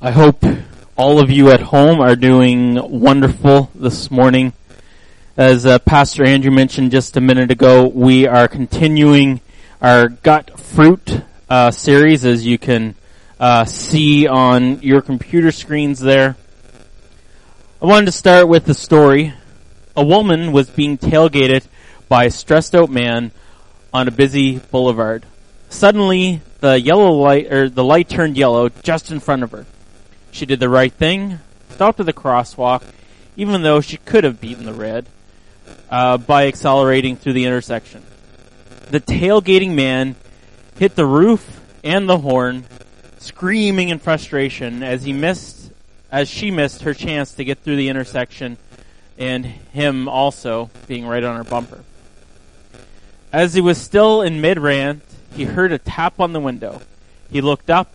I hope all of you at home are doing wonderful this morning. As uh, Pastor Andrew mentioned just a minute ago, we are continuing our Got Fruit uh, series, as you can uh, see on your computer screens there. I wanted to start with the story. A woman was being tailgated by a stressed out man on a busy boulevard. Suddenly, the yellow light, or the light turned yellow just in front of her. She did the right thing, stopped at the crosswalk, even though she could have beaten the red, uh, by accelerating through the intersection. The tailgating man hit the roof and the horn, screaming in frustration as he missed, as she missed her chance to get through the intersection and him also being right on her bumper. As he was still in mid rant, he heard a tap on the window. He looked up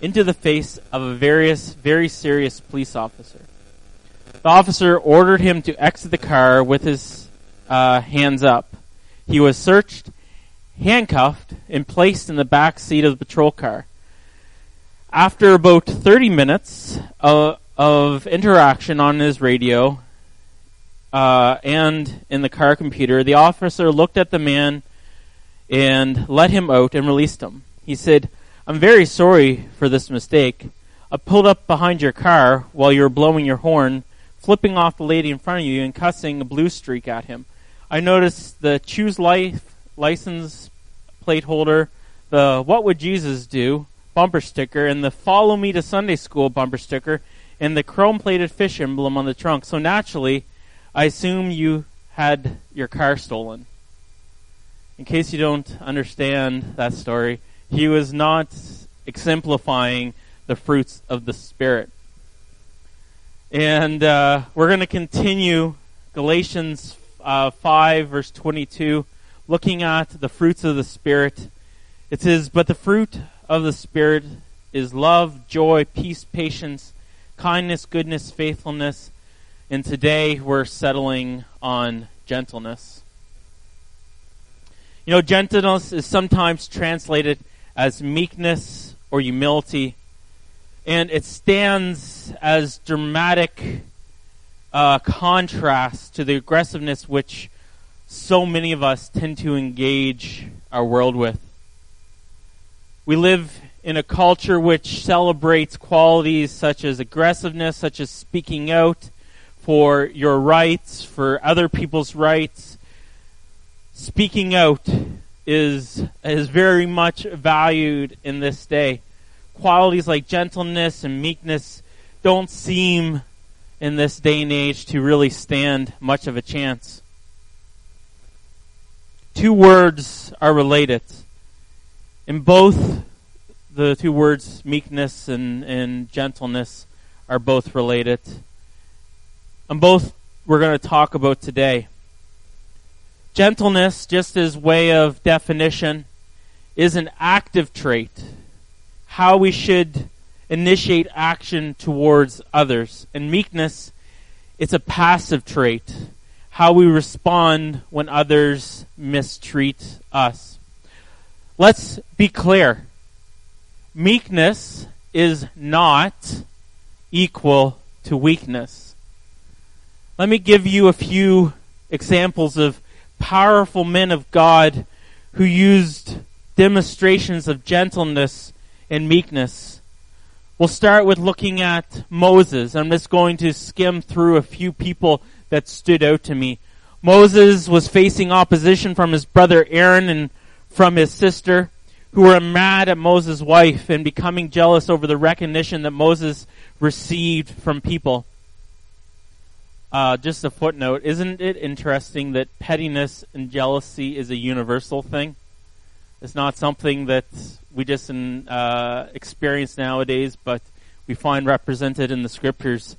into the face of a various, very serious police officer. The officer ordered him to exit the car with his uh, hands up. He was searched, handcuffed, and placed in the back seat of the patrol car. After about 30 minutes of, of interaction on his radio uh, and in the car computer, the officer looked at the man and let him out and released him. He said, I'm very sorry for this mistake. I pulled up behind your car while you were blowing your horn, flipping off the lady in front of you and cussing a blue streak at him. I noticed the Choose Life license plate holder, the What Would Jesus Do bumper sticker, and the Follow Me to Sunday School bumper sticker, and the chrome plated fish emblem on the trunk. So naturally, I assume you had your car stolen in case you don't understand that story, he was not exemplifying the fruits of the Spirit. And uh, we're going to continue Galatians uh, 5, verse 22, looking at the fruits of the Spirit. It says, But the fruit of the Spirit is love, joy, peace, patience, kindness, goodness, faithfulness. And today we're settling on gentleness. You know, gentleness is sometimes translated as meekness or humility, and it stands as dramatic uh, contrast to the aggressiveness which so many of us tend to engage our world with. We live in a culture which celebrates qualities such as aggressiveness, such as speaking out for your rights, for other people's rights, speaking out is is very much valued in this day. Qualities like gentleness and meekness don't seem in this day and age to really stand much of a chance. Two words are related. In both the two words meekness and, and gentleness are both related. And both we're going to talk about today. Gentleness, just as way of definition, is an active trait. How we should initiate action towards others. And meekness, it's a passive trait. How we respond when others mistreat us. Let's be clear. Meekness is not equal to weakness. Let me give you a few examples of powerful men of God who used demonstrations of gentleness and meekness. We'll start with looking at Moses. I'm just going to skim through a few people that stood out to me. Moses was facing opposition from his brother Aaron and from his sister, who were mad at Moses' wife and becoming jealous over the recognition that Moses received from people. Uh, just a footnote. Isn't it interesting that pettiness and jealousy is a universal thing? It's not something that we just in, uh, experience nowadays, but we find represented in the scriptures.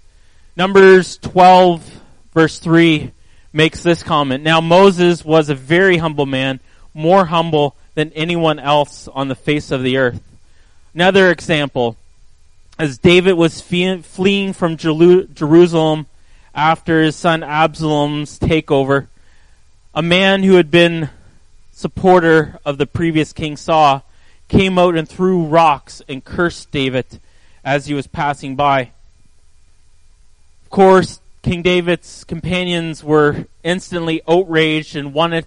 Numbers 12 verse 3 makes this comment. Now Moses was a very humble man, more humble than anyone else on the face of the earth. Another example, as David was fleeing from Jerusalem after his son Absalom's takeover, a man who had been supporter of the previous King Saul came out and threw rocks and cursed David as he was passing by. Of course, King David's companions were instantly outraged and wanted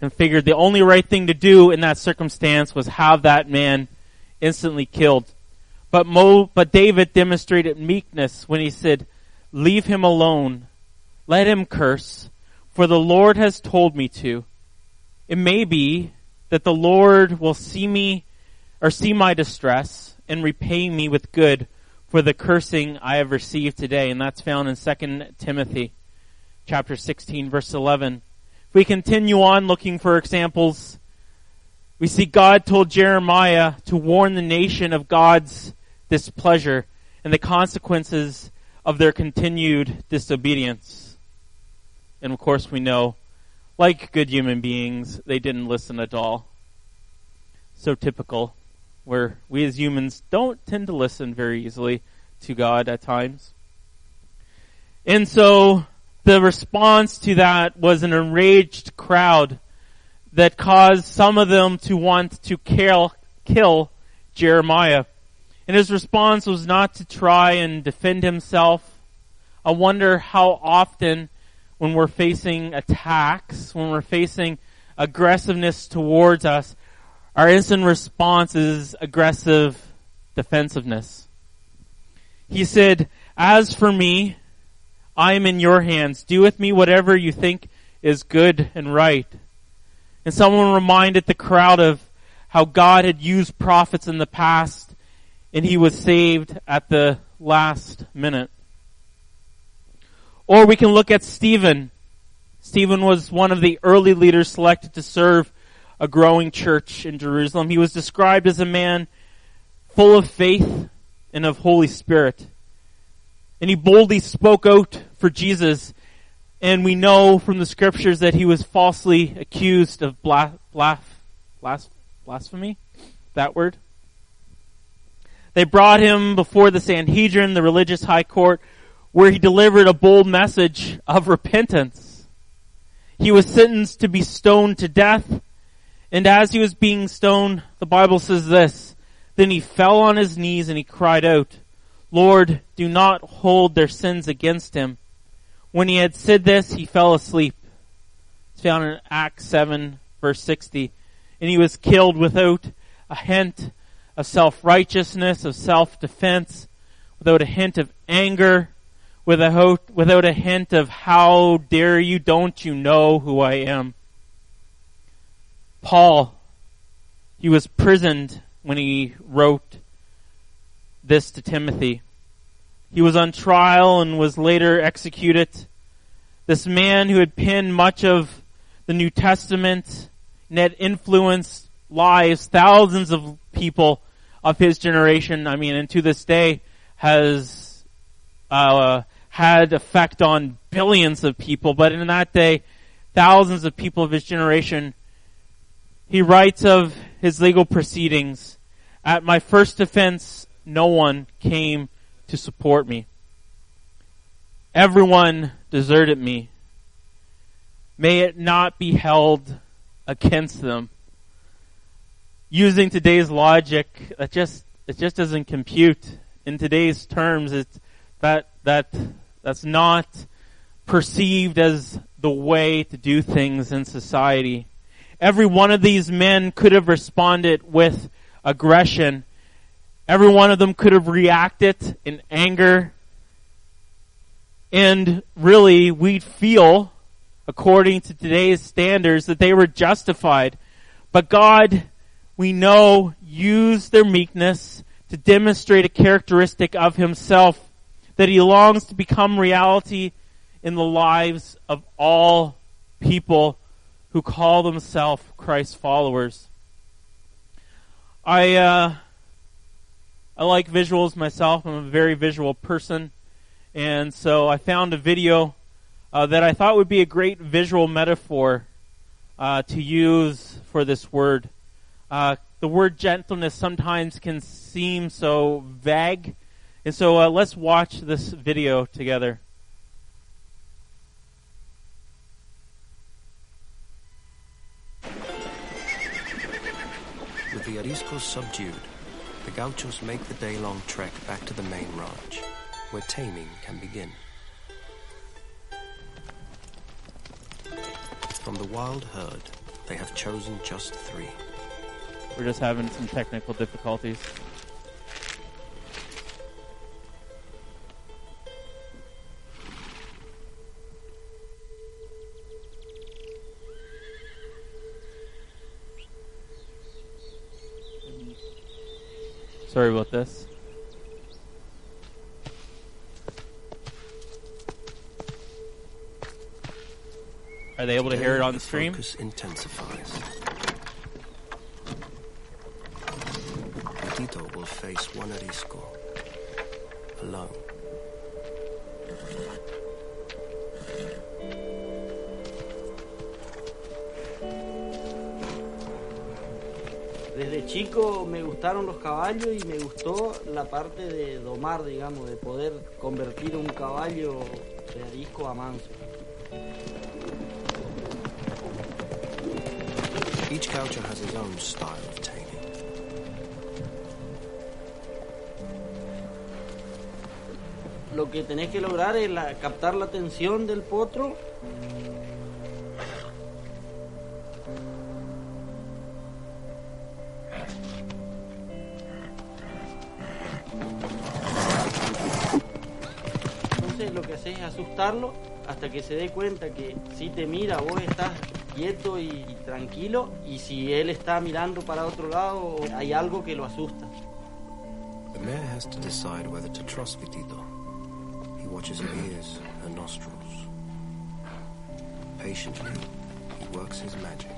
and figured the only right thing to do in that circumstance was have that man instantly killed. But Mo, but David demonstrated meekness when he said, leave him alone. Let him curse, for the Lord has told me to. It may be that the Lord will see me or see my distress and repay me with good for the cursing I have received today. And that's found in 2 Timothy chapter 16 verse 11. If we continue on looking for examples, we see God told Jeremiah to warn the nation of God's displeasure and the consequences of their continued disobedience. And of course we know, like good human beings, they didn't listen at all. So typical, where we as humans don't tend to listen very easily to God at times. And so the response to that was an enraged crowd that caused some of them to want to kill, kill Jeremiah. And his response was not to try and defend himself. I wonder how often when we're facing attacks, when we're facing aggressiveness towards us, our instant response is aggressive defensiveness. He said, as for me, I am in your hands. Do with me whatever you think is good and right. And someone reminded the crowd of how God had used prophets in the past and he was saved at the last minute. Or we can look at Stephen. Stephen was one of the early leaders selected to serve a growing church in Jerusalem. He was described as a man full of faith and of Holy Spirit. And he boldly spoke out for Jesus. And we know from the scriptures that he was falsely accused of blas- blas- blas- blasphemy. That word. They brought him before the Sanhedrin, the religious high court, where he delivered a bold message of repentance. He was sentenced to be stoned to death. And as he was being stoned, the Bible says this, then he fell on his knees and he cried out, Lord, do not hold their sins against him. When he had said this, he fell asleep. It's found in Acts 7 verse 60. And he was killed without a hint of self-righteousness, of self-defense, without a hint of anger, without, without a hint of how dare you, don't you know who I am. Paul, he was prisoned when he wrote this to Timothy. He was on trial and was later executed. This man who had penned much of the New Testament and had influenced lives, thousands of people of his generation, I mean, and to this day has uh, had effect on billions of people, but in that day, thousands of people of his generation, he writes of his legal proceedings. At my first defense, no one came to support me. Everyone deserted me. May it not be held against them. Using today's logic, that just, it just doesn't compute. In today's terms, it's, that, that, that's not perceived as the way to do things in society. Every one of these men could have responded with aggression Every one of them could have reacted in anger. And really, we feel, according to today's standards, that they were justified. But God, we know, used their meekness to demonstrate a characteristic of Himself that He longs to become reality in the lives of all people who call themselves Christ's followers. I, uh, I like visuals myself. I'm a very visual person. And so I found a video uh, that I thought would be a great visual metaphor uh, to use for this word. Uh, the word gentleness sometimes can seem so vague. And so uh, let's watch this video together. With the Ariscos subdued, The gauchos make the day-long trek back to the main ranch, where taming can begin. From the wild herd, they have chosen just three. We're just having some technical difficulties. Sorry about this. Are they able to hear it on the stream? focus intensifies. Tito will face one Arisco alone. Desde chico me gustaron los caballos y me gustó la parte de domar, digamos, de poder convertir un caballo de arisco a manso. Each gaucho has his own style Lo que tenés que lograr es la- captar la atención del potro Entonces lo que haces es asustarlo hasta que se dé cuenta que si te mira vos estás quieto y, tranquilo y si él está mirando para otro lado hay algo que lo asusta. The mare has to decide whether to trust Vitito. He watches her ears, her nostrils. Patiently, he works his magic.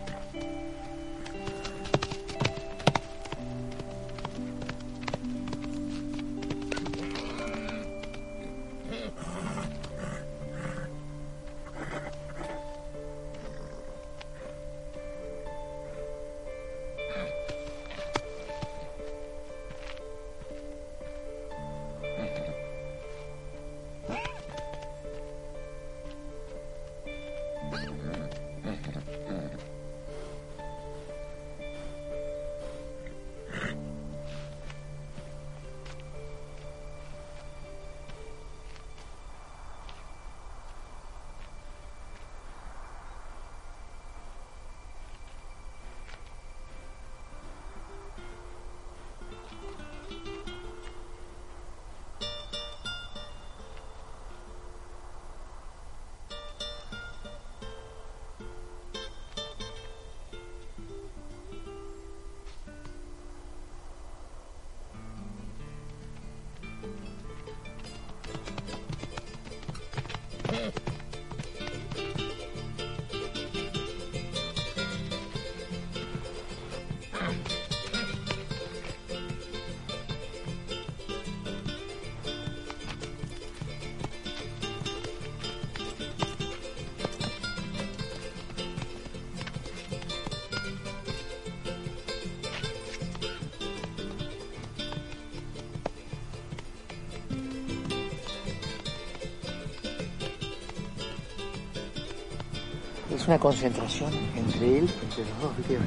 Es una concentración entre él, entre los dos, ¿viste?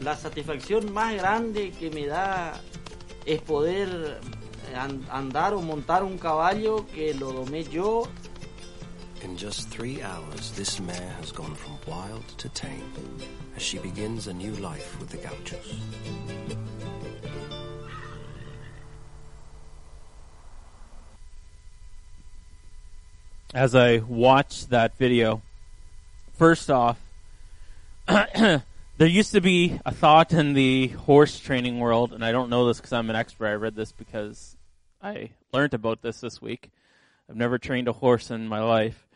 La satisfacción más grande que me da es poder an- andar o montar un caballo que lo domé yo In just three hours, this mare has gone from wild to tame as she begins a new life with the gauchos. As I watched that video, first off, there used to be a thought in the horse training world, and I don't know this because I'm an expert. I read this because I learned about this this week. I've never trained a horse in my life.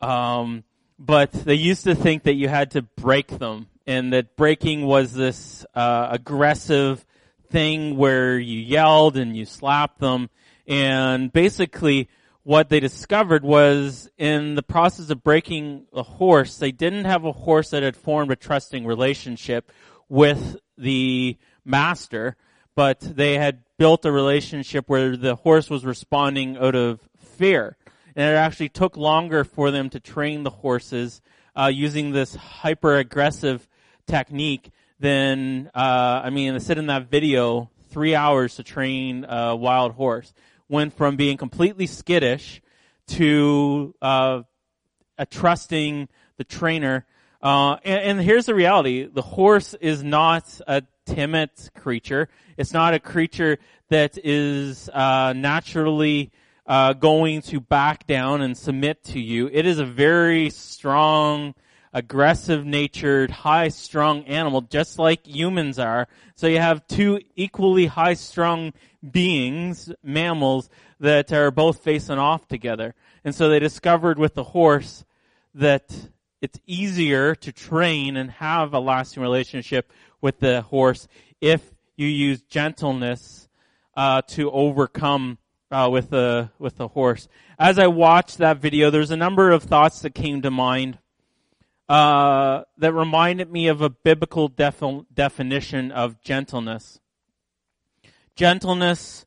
Um, but they used to think that you had to break them, and that breaking was this uh, aggressive thing where you yelled and you slapped them, and basically what they discovered was in the process of breaking a horse, they didn't have a horse that had formed a trusting relationship with the master, but they had built a relationship where the horse was responding out of fear. And it actually took longer for them to train the horses uh, using this hyper aggressive technique than, uh, I mean, I said in that video, three hours to train a wild horse. Went from being completely skittish to, uh, trusting the trainer. Uh, and, and here's the reality. The horse is not a timid creature. It's not a creature that is, uh, naturally, uh, going to back down and submit to you. It is a very strong, aggressive natured, high strung animal, just like humans are. So you have two equally high strung beings, mammals, that are both facing off together. And so they discovered with the horse that it's easier to train and have a lasting relationship with the horse if you use gentleness uh, to overcome uh, with the with the horse. As I watched that video, there's a number of thoughts that came to mind uh, that reminded me of a biblical defi- definition of gentleness. Gentleness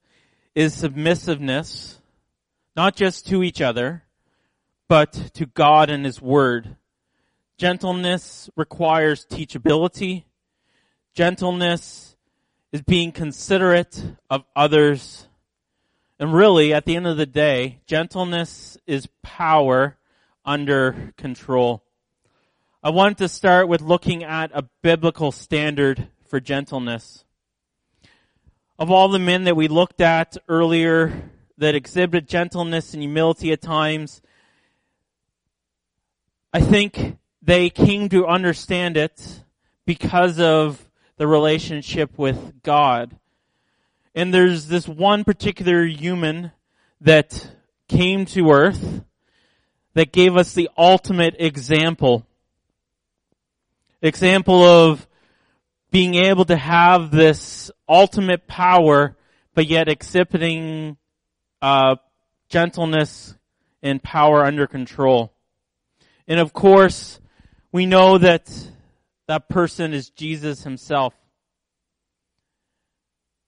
is submissiveness, not just to each other, but to God and His Word. Gentleness requires teachability. Gentleness is being considerate of others. And really, at the end of the day, gentleness is power under control. I want to start with looking at a biblical standard for gentleness. Of all the men that we looked at earlier that exhibited gentleness and humility at times, I think they came to understand it because of the relationship with God. And there's this one particular human that came to earth that gave us the ultimate example example of being able to have this ultimate power, but yet exhibiting uh, gentleness and power under control. And of course, we know that that person is Jesus himself.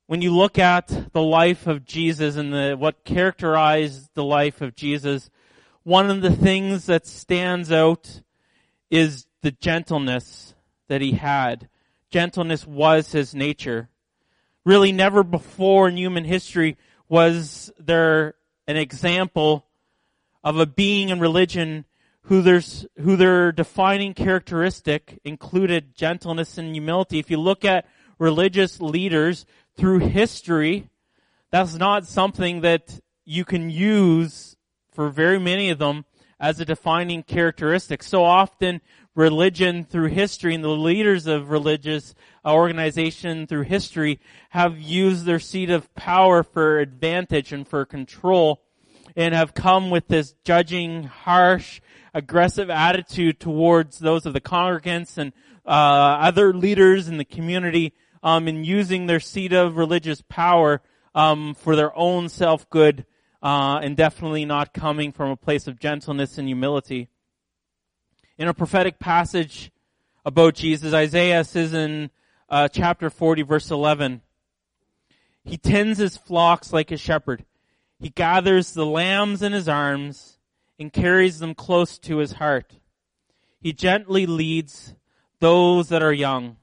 When you look at the life of Jesus and the, what characterized the life of Jesus, one of the things that stands out is the gentleness that he had. Gentleness was his nature. Really never before in human history was there an example of a being in religion who there's, who their defining characteristic included gentleness and humility. If you look at religious leaders through history, that's not something that you can use for very many of them as a defining characteristic. So often religion through history and the leaders of religious organization through history have used their seat of power for advantage and for control and have come with this judging, harsh, aggressive attitude towards those of the congregants and uh, other leaders in the community um, in using their seat of religious power um, for their own self-good uh, and definitely not coming from a place of gentleness and humility in a prophetic passage about Jesus. Isaiah says in uh, chapter 40 verse 11, He tends his flocks like a shepherd. He gathers the lambs in his arms and carries them close to his heart. He gently leads those that are young.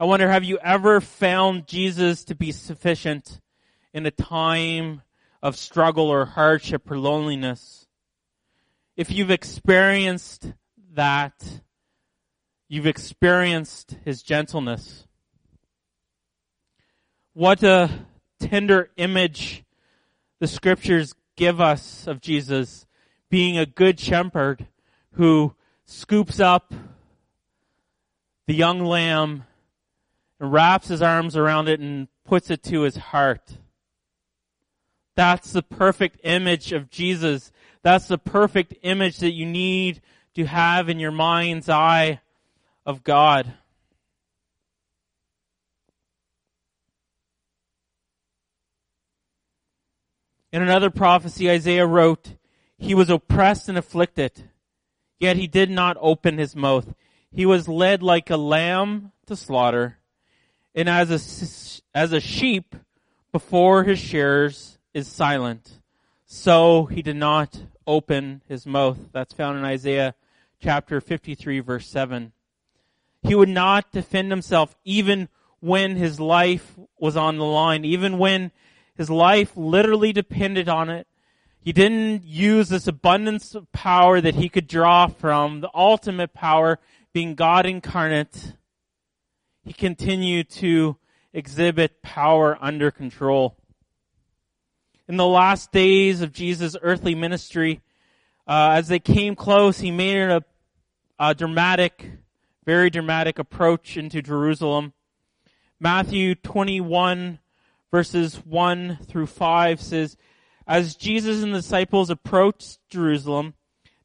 I wonder, have you ever found Jesus to be sufficient in a time of struggle or hardship or loneliness? If you've experienced that, you've experienced his gentleness. What a tender image the scriptures give us of Jesus being a good shepherd who scoops up the young lamb and wraps his arms around it and puts it to his heart. That's the perfect image of Jesus that's the perfect image that you need to have in your mind's eye of God. In another prophecy, Isaiah wrote, He was oppressed and afflicted, yet he did not open his mouth. He was led like a lamb to slaughter, and as a, as a sheep before his shearers is silent, so he did not open his mouth. That's found in Isaiah chapter 53 verse 7. He would not defend himself even when his life was on the line, even when his life literally depended on it. He didn't use this abundance of power that he could draw from, the ultimate power being God incarnate. He continued to exhibit power under control. In the last days of Jesus' earthly ministry, uh, as they came close, he made a, a dramatic, very dramatic approach into Jerusalem. Matthew 21 verses 1 through 5 says, As Jesus and the disciples approached Jerusalem,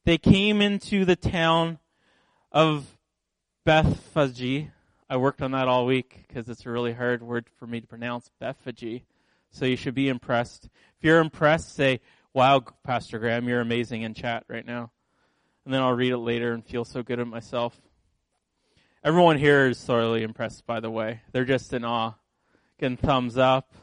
they came into the town of Bethphage. I worked on that all week because it's a really hard word for me to pronounce, Bethphage. So you should be impressed. If you're impressed, say, wow, Pastor Graham, you're amazing in chat right now. And then I'll read it later and feel so good at myself. Everyone here is thoroughly impressed, by the way. They're just in awe. Getting thumbs up.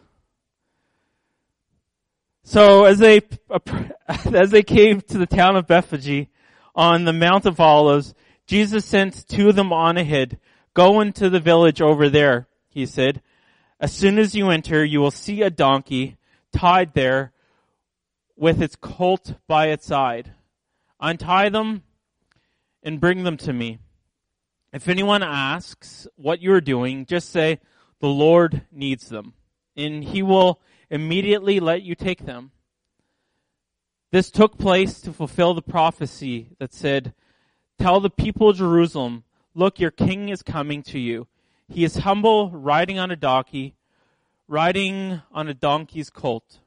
So as they, as they came to the town of Bethphage on the Mount of Olives, Jesus sent two of them on ahead. Go into the village over there, he said. As soon as you enter, you will see a donkey tied there with its colt by its side. Untie them and bring them to me. If anyone asks what you're doing, just say, the Lord needs them. And he will immediately let you take them. This took place to fulfill the prophecy that said, Tell the people of Jerusalem, look, your king is coming to you. He is humble, riding on a donkey, riding on a donkey's colt.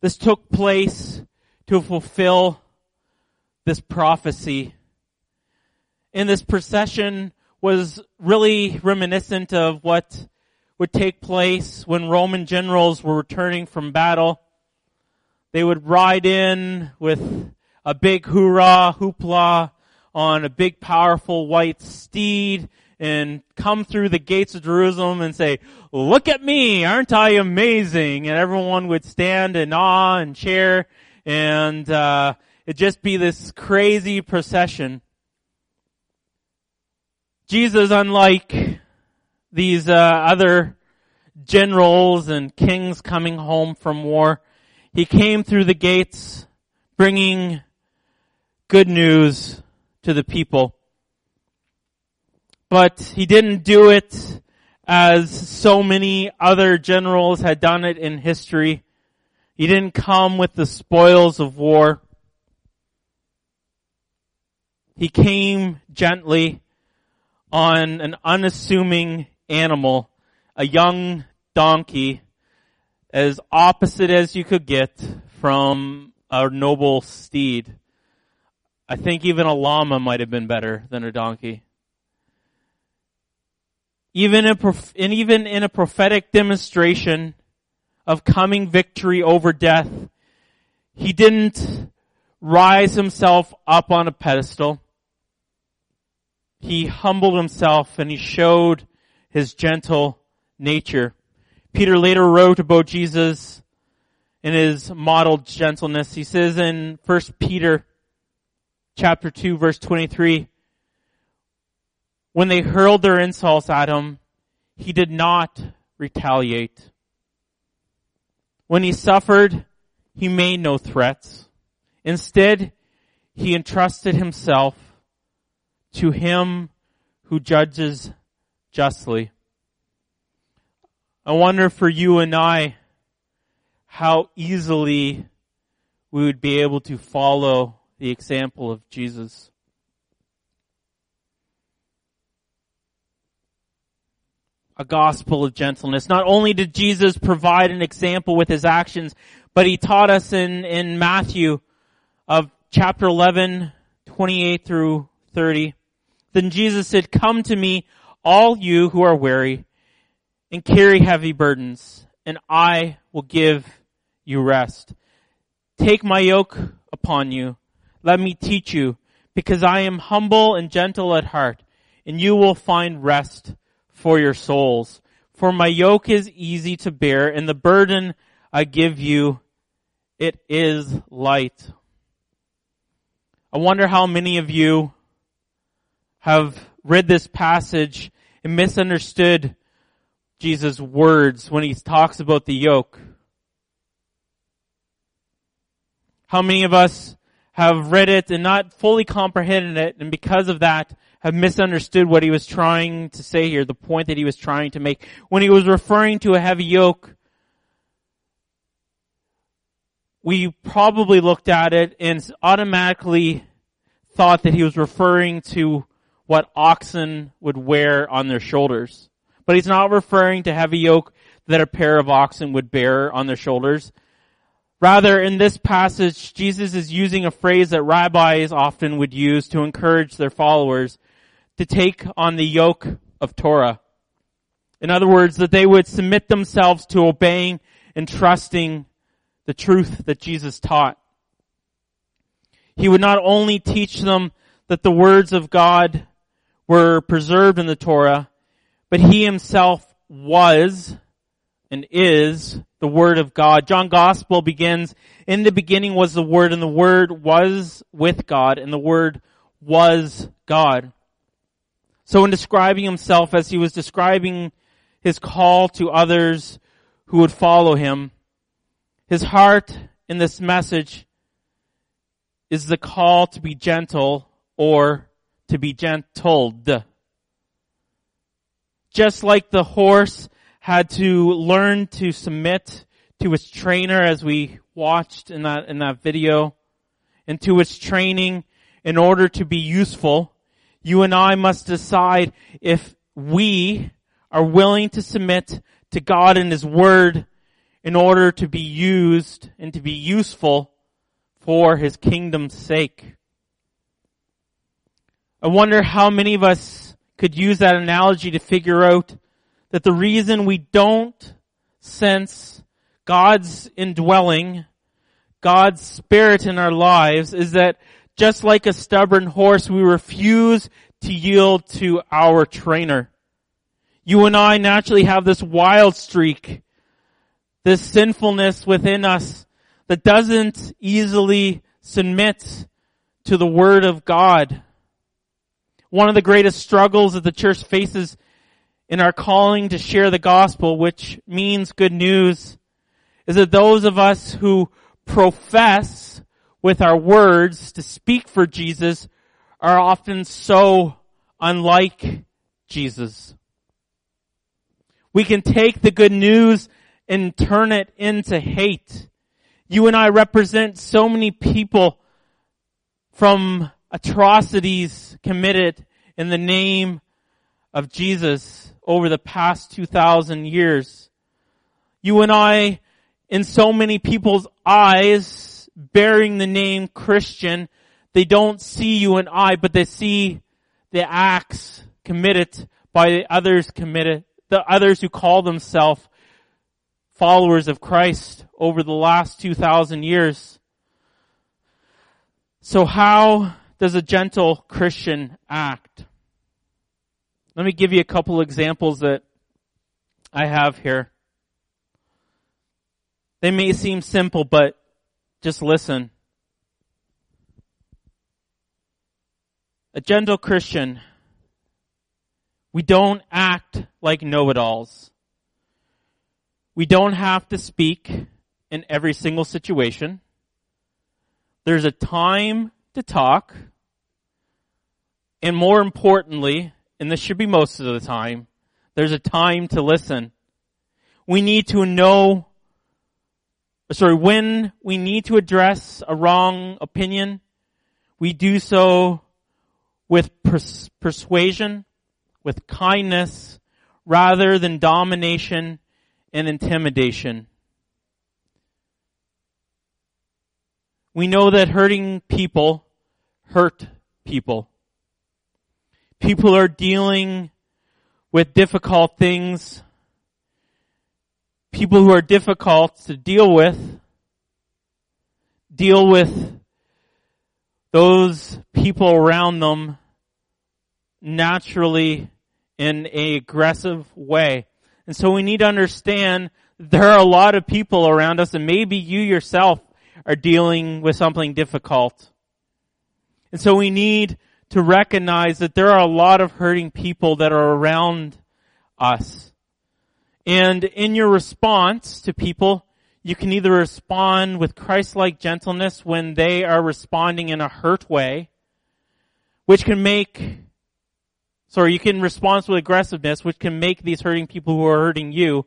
This took place to fulfill this prophecy. And this procession was really reminiscent of what would take place when Roman generals were returning from battle. They would ride in with a big hoorah, hoopla on a big powerful white steed and come through the gates of Jerusalem and say, look at me, aren't I amazing? And everyone would stand in awe and cheer and, uh, it'd just be this crazy procession. Jesus, unlike these, uh, other generals and kings coming home from war, he came through the gates bringing good news to the people but he didn't do it as so many other generals had done it in history. He didn't come with the spoils of war. He came gently on an unassuming animal, a young donkey, as opposite as you could get from a noble steed. I think even a llama might have been better than a donkey even in, and even in a prophetic demonstration of coming victory over death, he didn't rise himself up on a pedestal. He humbled himself and he showed his gentle nature. Peter later wrote about Jesus in his modeled gentleness. He says in 1 Peter chapter 2 verse 23, when they hurled their insults at him, he did not retaliate. When he suffered, he made no threats. Instead, he entrusted himself to him who judges justly. I wonder for you and I how easily we would be able to follow the example of Jesus. a gospel of gentleness. Not only did Jesus provide an example with his actions, but he taught us in, in Matthew of chapter 11, 28 through 30. Then Jesus said, come to me, all you who are weary and carry heavy burdens, and I will give you rest. Take my yoke upon you. Let me teach you, because I am humble and gentle at heart, and you will find rest for your souls. For my yoke is easy to bear and the burden I give you it is light. I wonder how many of you have read this passage and misunderstood Jesus' words when he talks about the yoke. How many of us have read it and not fully comprehended it and because of that have misunderstood what he was trying to say here, the point that he was trying to make. When he was referring to a heavy yoke, we probably looked at it and automatically thought that he was referring to what oxen would wear on their shoulders. But he's not referring to heavy yoke that a pair of oxen would bear on their shoulders. Rather, in this passage, Jesus is using a phrase that rabbis often would use to encourage their followers to take on the yoke of Torah. In other words, that they would submit themselves to obeying and trusting the truth that Jesus taught. He would not only teach them that the words of God were preserved in the Torah, but he himself was and is the Word of God. John Gospel begins, in the beginning was the Word and the Word was with God and the Word was God. So in describing himself as he was describing his call to others who would follow him, his heart in this message is the call to be gentle or to be gentled. Just like the horse had to learn to submit to its trainer as we watched in that, in that video and to its training in order to be useful. You and I must decide if we are willing to submit to God and His Word in order to be used and to be useful for His kingdom's sake. I wonder how many of us could use that analogy to figure out that the reason we don't sense God's indwelling, God's spirit in our lives is that just like a stubborn horse, we refuse to yield to our trainer. You and I naturally have this wild streak, this sinfulness within us that doesn't easily submit to the Word of God. One of the greatest struggles that the church faces in our calling to share the gospel, which means good news, is that those of us who profess with our words to speak for Jesus are often so unlike Jesus. We can take the good news and turn it into hate. You and I represent so many people from atrocities committed in the name of Jesus over the past 2,000 years. You and I, in so many people's eyes, bearing the name Christian, they don't see you and I, but they see the acts committed by the others committed, the others who call themselves followers of Christ over the last 2,000 years. So how does a gentle Christian act? Let me give you a couple examples that I have here. They may seem simple, but just listen. A gentle Christian, we don't act like know-it-alls. We don't have to speak in every single situation. There's a time to talk. And more importantly, and this should be most of the time, there's a time to listen. We need to know, sorry, when we need to address a wrong opinion, we do so with pers- persuasion, with kindness, rather than domination and intimidation. We know that hurting people hurt people. People are dealing with difficult things. People who are difficult to deal with deal with those people around them naturally in a aggressive way. And so we need to understand there are a lot of people around us and maybe you yourself are dealing with something difficult. And so we need to recognize that there are a lot of hurting people that are around us. And in your response to people, you can either respond with Christ-like gentleness when they are responding in a hurt way, which can make, sorry, you can respond with aggressiveness, which can make these hurting people who are hurting you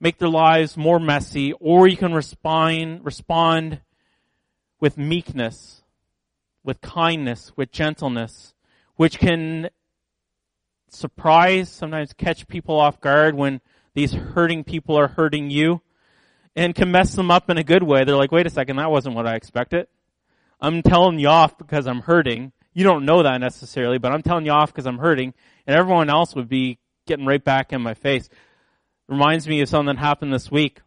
make their lives more messy, or you can respond, respond with meekness, with kindness, with gentleness, which can surprise, sometimes catch people off guard when these hurting people are hurting you and can mess them up in a good way. They're like, wait a second, that wasn't what I expected. I'm telling you off because I'm hurting. You don't know that necessarily, but I'm telling you off because I'm hurting and everyone else would be getting right back in my face. Reminds me of something that happened this week.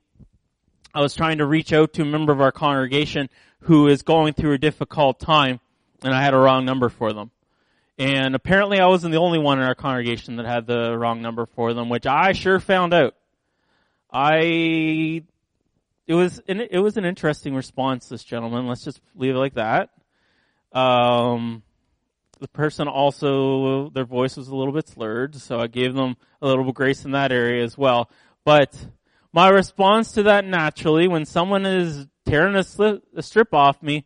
I was trying to reach out to a member of our congregation who is going through a difficult time and I had a wrong number for them. And apparently I wasn't the only one in our congregation that had the wrong number for them, which I sure found out. I, it was, it was an interesting response, this gentleman. Let's just leave it like that. Um, the person also, their voice was a little bit slurred, so I gave them a little grace in that area as well. But my response to that naturally, when someone is tearing a, a strip off me,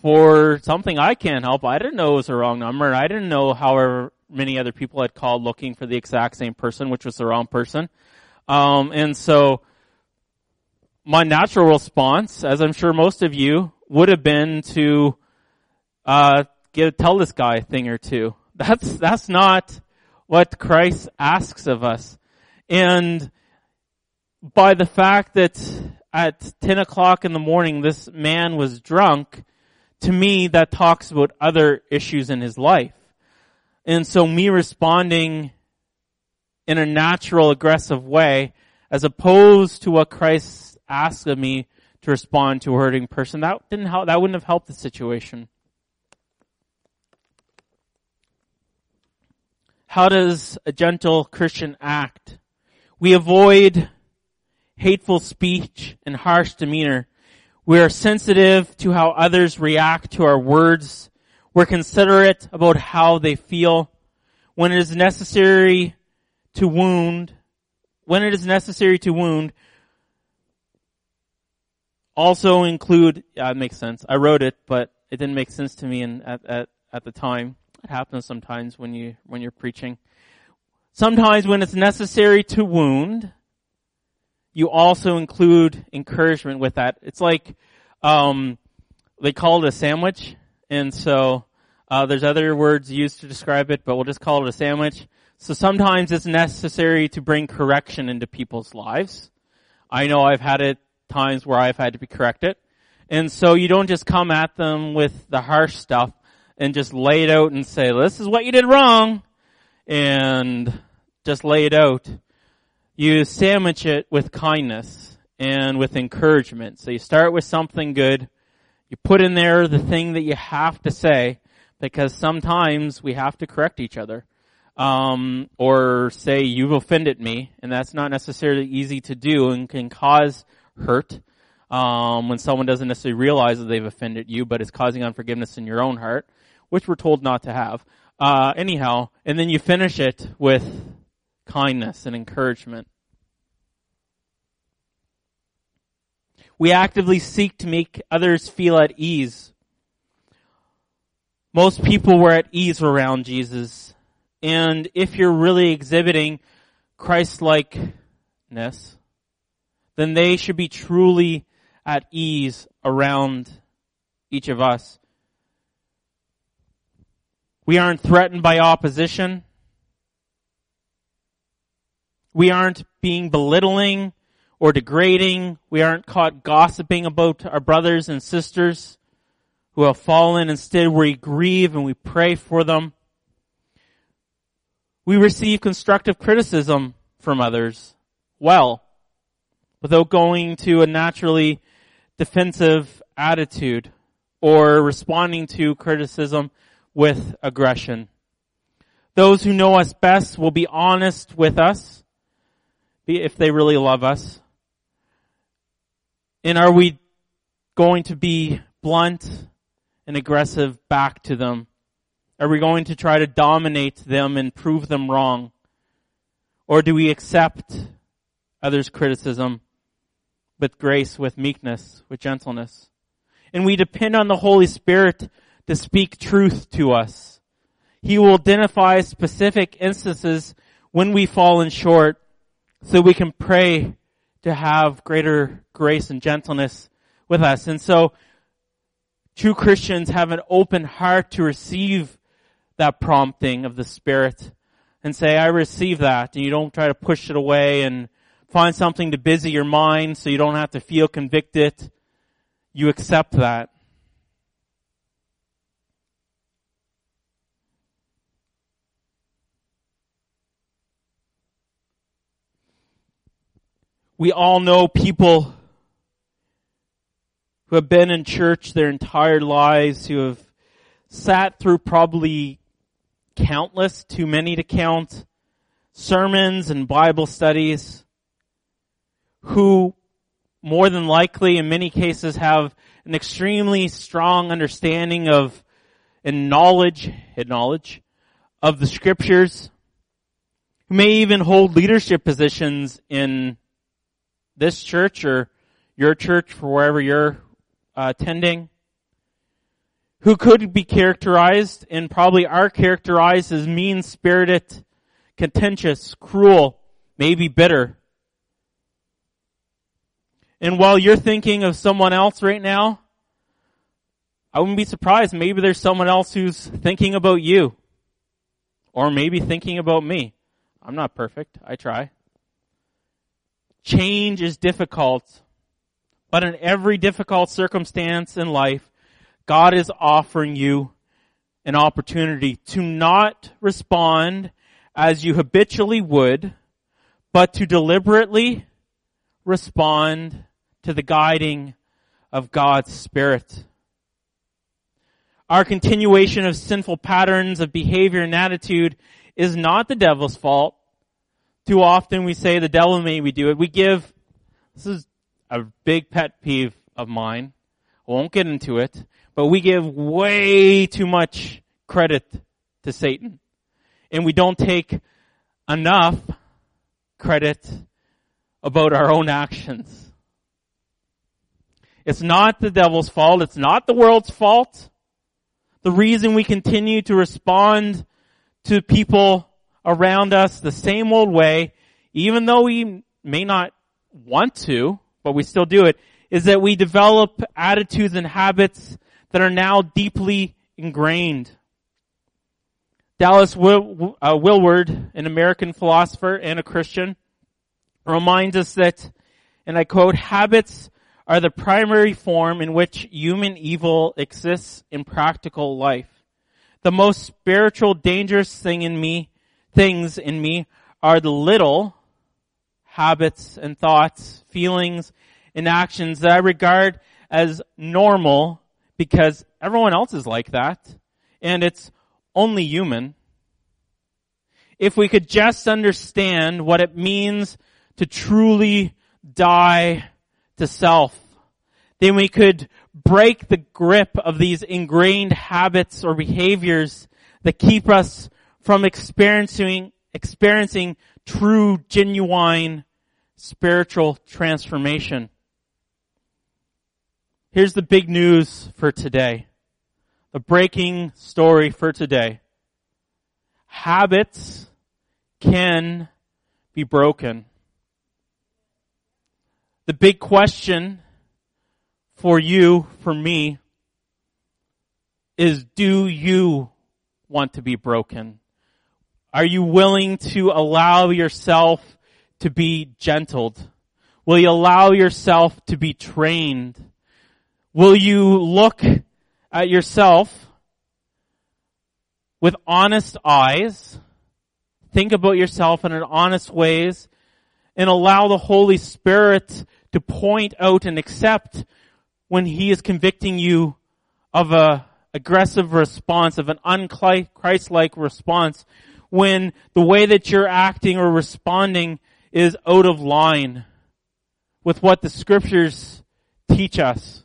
for something I can't help. I didn't know it was the wrong number. I didn't know however many other people had called looking for the exact same person, which was the wrong person. Um, and so my natural response, as I'm sure most of you, would have been to uh, tell this guy a thing or two. That's that's not what Christ asks of us. And by the fact that at 10 o'clock in the morning this man was drunk, to me, that talks about other issues in his life. And so me responding in a natural, aggressive way, as opposed to what Christ asked of me to respond to a hurting person, that didn't help, that wouldn't have helped the situation. How does a gentle Christian act? We avoid hateful speech and harsh demeanor we are sensitive to how others react to our words. We're considerate about how they feel. When it is necessary to wound, when it is necessary to wound, also include, yeah, it makes sense. I wrote it, but it didn't make sense to me in, at, at, at the time. It happens sometimes when you, when you're preaching. Sometimes when it's necessary to wound, you also include encouragement with that. It's like, um, they call it a sandwich, and so, uh, there's other words used to describe it, but we'll just call it a sandwich. So sometimes it's necessary to bring correction into people's lives. I know I've had it times where I've had to be corrected. And so you don't just come at them with the harsh stuff and just lay it out and say, this is what you did wrong, and just lay it out you sandwich it with kindness and with encouragement. So you start with something good. You put in there the thing that you have to say because sometimes we have to correct each other. Um, or say you've offended me and that's not necessarily easy to do and can cause hurt. Um, when someone doesn't necessarily realize that they've offended you, but it's causing unforgiveness in your own heart, which we're told not to have. Uh, anyhow, and then you finish it with kindness and encouragement. We actively seek to make others feel at ease. Most people were at ease around Jesus. And if you're really exhibiting Christ-likeness, then they should be truly at ease around each of us. We aren't threatened by opposition. We aren't being belittling or degrading. We aren't caught gossiping about our brothers and sisters who have fallen. Instead, we grieve and we pray for them. We receive constructive criticism from others well, without going to a naturally defensive attitude or responding to criticism with aggression. Those who know us best will be honest with us if they really love us? And are we going to be blunt and aggressive back to them? Are we going to try to dominate them and prove them wrong? Or do we accept others' criticism with grace, with meekness, with gentleness? And we depend on the Holy Spirit to speak truth to us. He will identify specific instances when we fall in short so we can pray to have greater grace and gentleness with us. And so true Christians have an open heart to receive that prompting of the Spirit and say, I receive that. And you don't try to push it away and find something to busy your mind so you don't have to feel convicted. You accept that. We all know people who have been in church their entire lives, who have sat through probably countless, too many to count, sermons and Bible studies, who more than likely in many cases have an extremely strong understanding of and knowledge, and knowledge of the scriptures, who may even hold leadership positions in this church or your church for wherever you're uh, attending, who could be characterized and probably are characterized as mean-spirited, contentious, cruel, maybe bitter. And while you're thinking of someone else right now, I wouldn't be surprised. Maybe there's someone else who's thinking about you. Or maybe thinking about me. I'm not perfect. I try. Change is difficult. But in every difficult circumstance in life, God is offering you an opportunity to not respond as you habitually would, but to deliberately respond to the guiding of God's Spirit. Our continuation of sinful patterns of behavior and attitude is not the devil's fault. Too often we say the devil made me do it. We give, this is a big pet peeve of mine. I won't get into it, but we give way too much credit to Satan. And we don't take enough credit about our own actions. It's not the devil's fault. It's not the world's fault. The reason we continue to respond to people around us the same old way, even though we may not want to, but we still do it, is that we develop attitudes and habits that are now deeply ingrained. Dallas Will, uh, Willard, an American philosopher and a Christian, reminds us that, and I quote, habits are the primary form in which human evil exists in practical life. The most spiritual dangerous thing in me, things in me are the little habits and thoughts, feelings, and actions that I regard as normal because everyone else is like that and it's only human. If we could just understand what it means to truly die to self, then we could break the grip of these ingrained habits or behaviors that keep us from experiencing, experiencing true, genuine spiritual transformation. Here's the big news for today. The breaking story for today. Habits can be broken. The big question for you, for me, is do you want to be broken? Are you willing to allow yourself to be gentled? Will you allow yourself to be trained? Will you look at yourself with honest eyes, think about yourself in an honest ways, and allow the Holy Spirit to point out and accept when He is convicting you of a aggressive response, of an unchrist-like response, when the way that you're acting or responding is out of line with what the scriptures teach us.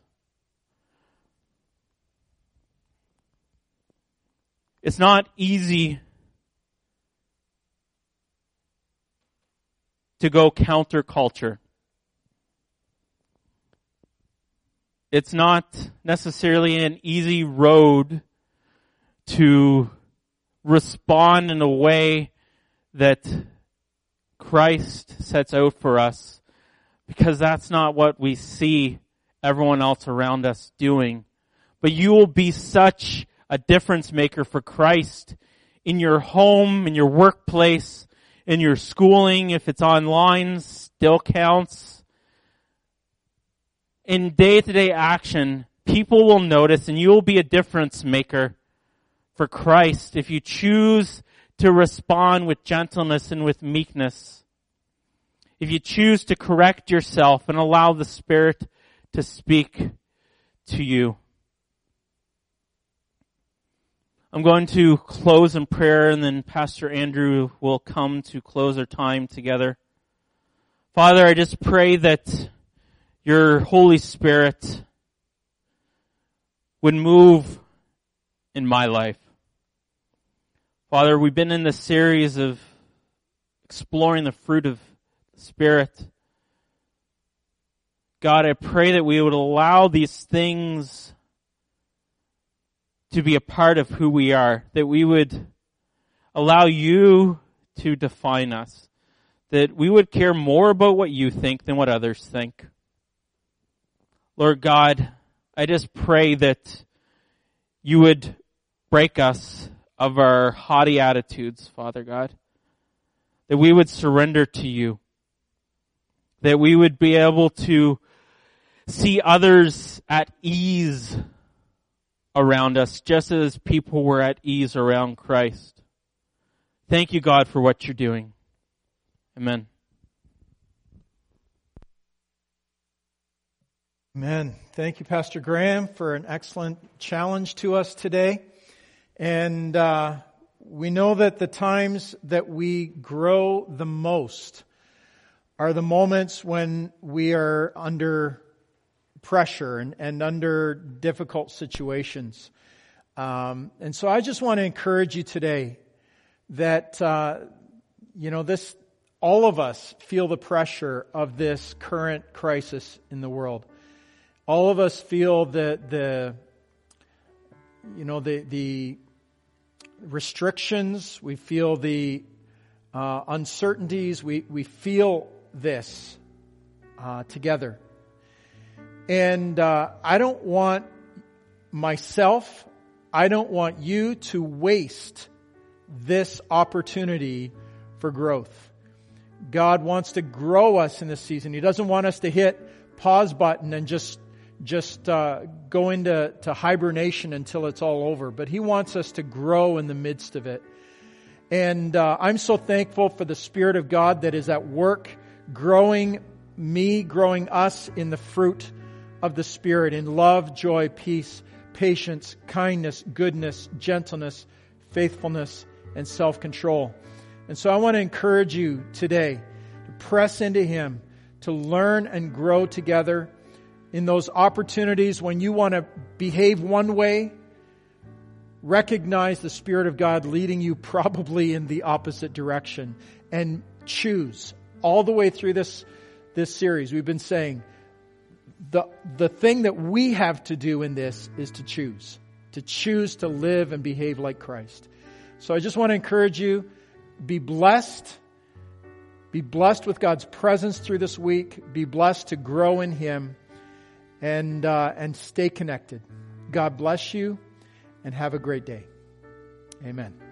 It's not easy to go counterculture. It's not necessarily an easy road to respond in a way that Christ sets out for us because that's not what we see everyone else around us doing. But you will be such a difference maker for Christ in your home, in your workplace, in your schooling. If it's online, still counts. In day to day action, people will notice and you will be a difference maker for Christ if you choose to respond with gentleness and with meekness. If you choose to correct yourself and allow the Spirit to speak to you. I'm going to close in prayer and then Pastor Andrew will come to close our time together. Father, I just pray that your Holy Spirit would move in my life. Father, we've been in this series of exploring the fruit of the Spirit. God, I pray that we would allow these things to be a part of who we are, that we would allow you to define us, that we would care more about what you think than what others think. Lord God, I just pray that you would break us of our haughty attitudes, Father God. That we would surrender to you. That we would be able to see others at ease around us, just as people were at ease around Christ. Thank you, God, for what you're doing. Amen. Amen. Thank you, Pastor Graham, for an excellent challenge to us today. And uh, we know that the times that we grow the most are the moments when we are under pressure and, and under difficult situations. Um, and so I just want to encourage you today that, uh, you know, this, all of us feel the pressure of this current crisis in the world. All of us feel the, the, you know, the, the restrictions, we feel the uh, uncertainties, we, we feel this uh, together. And uh, I don't want myself, I don't want you to waste this opportunity for growth. God wants to grow us in this season. He doesn't want us to hit pause button and just just uh, go into to hibernation until it's all over, but He wants us to grow in the midst of it. And uh, I'm so thankful for the Spirit of God that is at work, growing me, growing us in the fruit of the Spirit, in love, joy, peace, patience, kindness, goodness, gentleness, faithfulness, and self control. And so I want to encourage you today to press into Him, to learn and grow together in those opportunities when you want to behave one way, recognize the Spirit of God leading you probably in the opposite direction and choose all the way through this, this series. We've been saying the, the thing that we have to do in this is to choose, to choose to live and behave like Christ. So I just want to encourage you, be blessed. Be blessed with God's presence through this week. Be blessed to grow in Him and, uh, and stay connected. God bless you and have a great day. Amen.